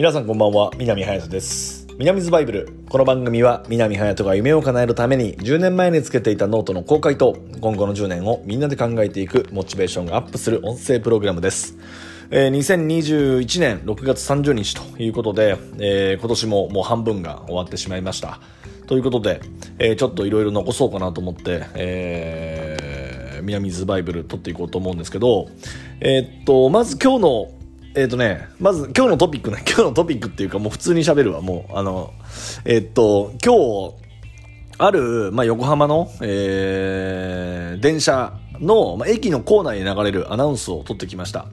皆さんこんばんは南隼人です。南ズバイブル。この番組は南隼人が夢を叶えるために10年前につけていたノートの公開と今後の10年をみんなで考えていくモチベーションがアップする音声プログラムです。えー、2021年6月30日ということで、えー、今年ももう半分が終わってしまいました。ということで、えー、ちょっといろいろ残そうかなと思って、えー、南ズバイブル撮っていこうと思うんですけど、えー、っと、まず今日のえっ、ー、とね、まず今日のトピックね、今日のトピックっていうかもう普通に喋るわ、もう、あの、えっ、ー、と、今日、ある、まあ、横浜の、えー、電車の、まあ、駅の構内で流れるアナウンスを取ってきました。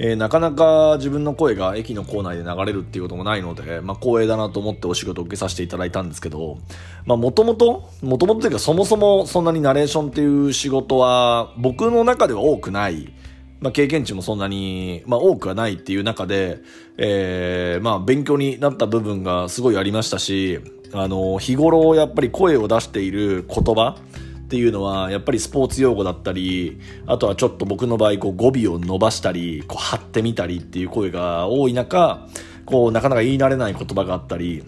えー、なかなか自分の声が駅の構内で流れるっていうこともないので、まあ、光栄だなと思ってお仕事を受けさせていただいたんですけど、まあ、もともと、もともとというかそもそもそんなにナレーションっていう仕事は僕の中では多くない。まあ、経験値もそんなに、まあ、多くはないっていう中で、えー、まあ、勉強になった部分がすごいありましたし、あの、日頃やっぱり声を出している言葉っていうのは、やっぱりスポーツ用語だったり、あとはちょっと僕の場合、こう語尾を伸ばしたり、こう張ってみたりっていう声が多い中、こう、なかなか言い慣れない言葉があったり、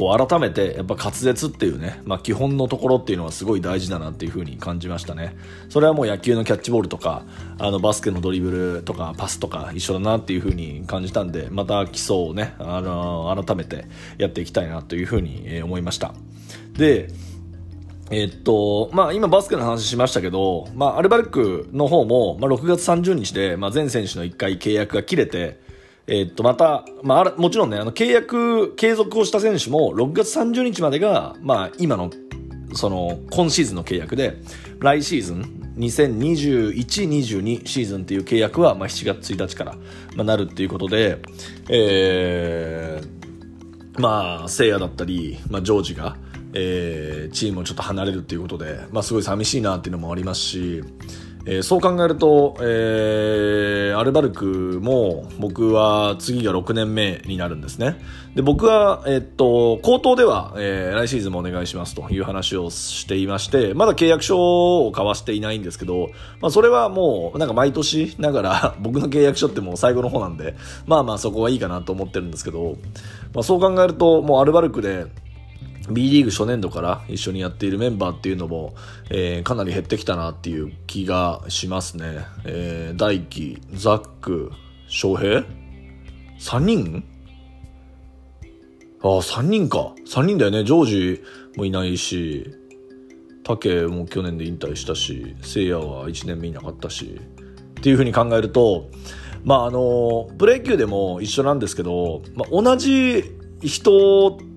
こう改めてやっぱ滑舌っていうね、まあ、基本のところっていうのはすごい大事だなっていう風に感じましたね。それはもう野球のキャッチボールとかあのバスケのドリブルとかパスとか一緒だなっていう風に感じたんでまた基礎をねあの改めてやっていきたいなという風に思いました。でえっと、まあ今バスケの話しましたけど、まあアルバルクの方も、まあ6月30日で、まあ全選手の1回契約が切れて、えー、っと、また、まあ、もちろんね、あの、契約、継続をした選手も、6月30日までが、まあ、今の、その、今シーズンの契約で、来シーズン、2021、22シーズンっていう契約は、まあ、7月1日から、まあ、なるっていうことで、えー、まあ、聖夜だったり、まあ、ジョージが、えー、チームをちょっと離れるっていうことで、まあ、すごい寂しいなっていうのもありますし、えー、そう考えると、えー、アルバルクも僕は次が6年目になるんですね。で、僕は、えー、っと、口頭では、えー、来シーズンもお願いしますという話をしていまして、まだ契約書を交わしていないんですけど、まあそれはもう、なんか毎年ながら、僕の契約書ってもう最後の方なんで、まあまあそこはいいかなと思ってるんですけど、まあそう考えると、もうアルバルクで、B リーグ初年度から一緒にやっているメンバーっていうのも、えー、かなり減ってきたなっていう気がしますね。えー、大輝、ザック、翔平 ?3 人？ああ、3人か。3人だよね。ジョージもいないし、竹も去年で引退したし、聖夜は1年目いなかったし、っていうふうに考えると、まああの、プロ野球でも一緒なんですけど、まあ、同じ人って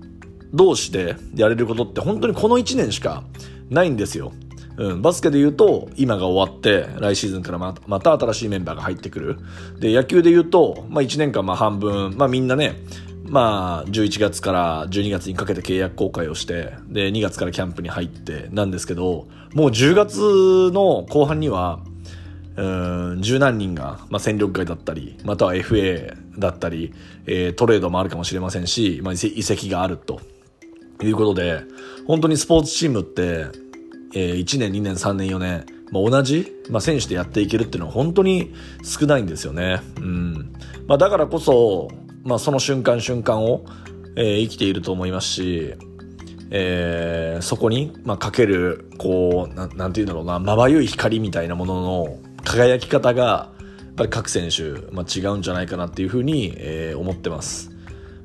同士でやれることって本当にこの1年しかないんですよ。うん、バスケで言うと、今が終わって、来シーズンからまた新しいメンバーが入ってくる。で、野球で言うと、まあ1年間まあ半分、まあみんなね、まあ11月から12月にかけて契約更改をして、で、2月からキャンプに入ってなんですけど、もう10月の後半には、うん、十何人が、まあ、戦力外だったり、または FA だったり、えー、トレードもあるかもしれませんし、まあ、移籍があると。いうことで、本当にスポーツチームって、えー、1年、2年、3年、4年、まあ、同じ、まあ、選手でやっていけるっていうのは本当に少ないんですよね。うん。まあ、だからこそ、まあ、その瞬間瞬間を、えー、生きていると思いますし、えー、そこに、まあ、かける、こう、ななんて言うんだろうな、まばゆい光みたいなものの輝き方が、やっぱり各選手、まあ、違うんじゃないかなっていうふうに、えー、思ってます。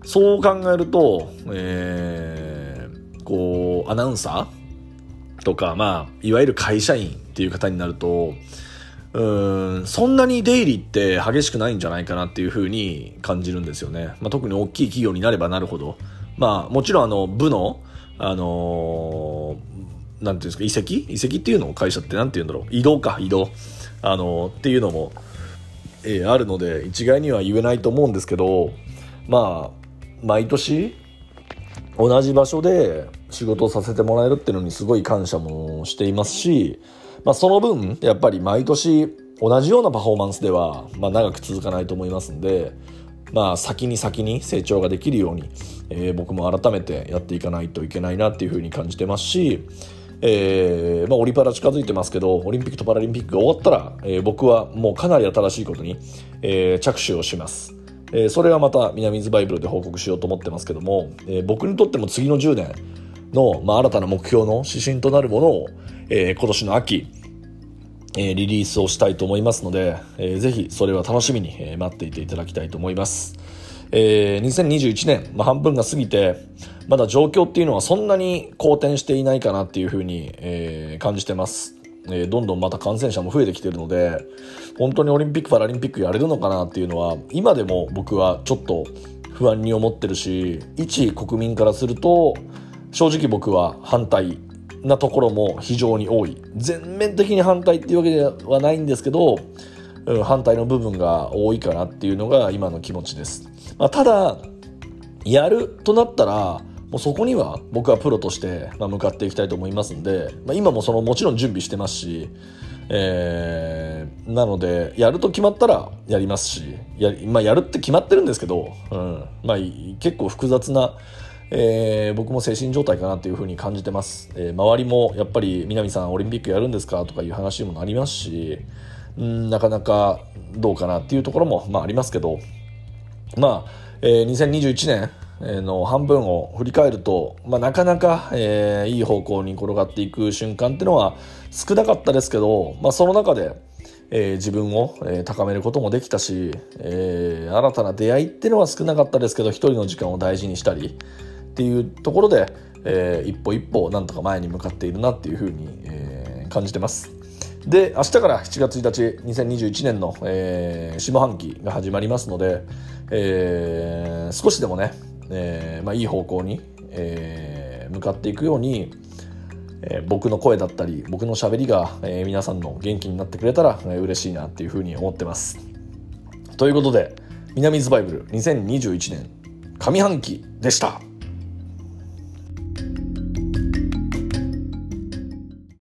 そう考えると、えー、こう、アナウンサーとか、まあ、いわゆる会社員っていう方になると、うん、そんなに出入りって激しくないんじゃないかなっていうふうに感じるんですよね。まあ、特に大きい企業になればなるほど。まあ、もちろんあの、部の、あのー、なんていうんですか、移籍移籍っていうのを会社ってなんて言うんだろう。移動か、移動。あのー、っていうのも、えー、あるので、一概には言えないと思うんですけど、まあ、毎年同じ場所で仕事をさせてもらえるっていうのにすごい感謝もしていますし、まあ、その分やっぱり毎年同じようなパフォーマンスでは、まあ、長く続かないと思いますんで、まあ、先に先に成長ができるように、えー、僕も改めてやっていかないといけないなっていうふうに感じてますし、えーまあ、オリパラ近づいてますけどオリンピックとパラリンピックが終わったら、えー、僕はもうかなり新しいことに、えー、着手をします。それはまた南ズバイブルで報告しようと思ってますけども、えー、僕にとっても次の10年の、まあ、新たな目標の指針となるものを、えー、今年の秋、えー、リリースをしたいと思いますので、えー、ぜひそれは楽しみに、えー、待っていていただきたいと思います。えー、2021年、まあ、半分が過ぎて、まだ状況っていうのはそんなに好転していないかなっていうふうに、えー、感じてます。えー、どんどんまた感染者も増えてきてるので、本当にオリンピック・パラリンピックやれるのかなっていうのは、今でも僕はちょっと不安に思ってるし、一国民からすると、正直僕は反対なところも非常に多い。全面的に反対っていうわけではないんですけど、うん、反対の部分が多いかなっていうのが今の気持ちです。まあ、ただ、やるとなったら、もうそこには僕はプロとして向かっていきたいと思いますんで、まあ、今もそのもちろん準備してますし、えー、なのでやると決まったらやりますしや,、まあ、やるって決まってるんですけど、うんまあ、結構複雑な、えー、僕も精神状態かなというふうに感じてます、えー、周りもやっぱり南さんオリンピックやるんですかとかいう話にもなりますしんなかなかどうかなっていうところも、まあ、ありますけど。まあ、えー、2021年の半分を振り返ると、まあ、なかなか、えー、いい方向に転がっていく瞬間っていうのは少なかったですけど、まあ、その中で、えー、自分を、えー、高めることもできたし、えー、新たな出会いっていうのは少なかったですけど一人の時間を大事にしたりっていうところで、えー、一歩一歩なんとか前に向かっているなっていうふうに、えー、感じてます。で明日から7月1日2021年の、えー、下半期が始まりますので、えー、少しでもねえーまあ、いい方向に、えー、向かっていくように、えー、僕の声だったり僕のしゃべりが、えー、皆さんの元気になってくれたら、えー、嬉しいなっていうふうに思ってます。ということで南ズバイブル2021年上半期でした。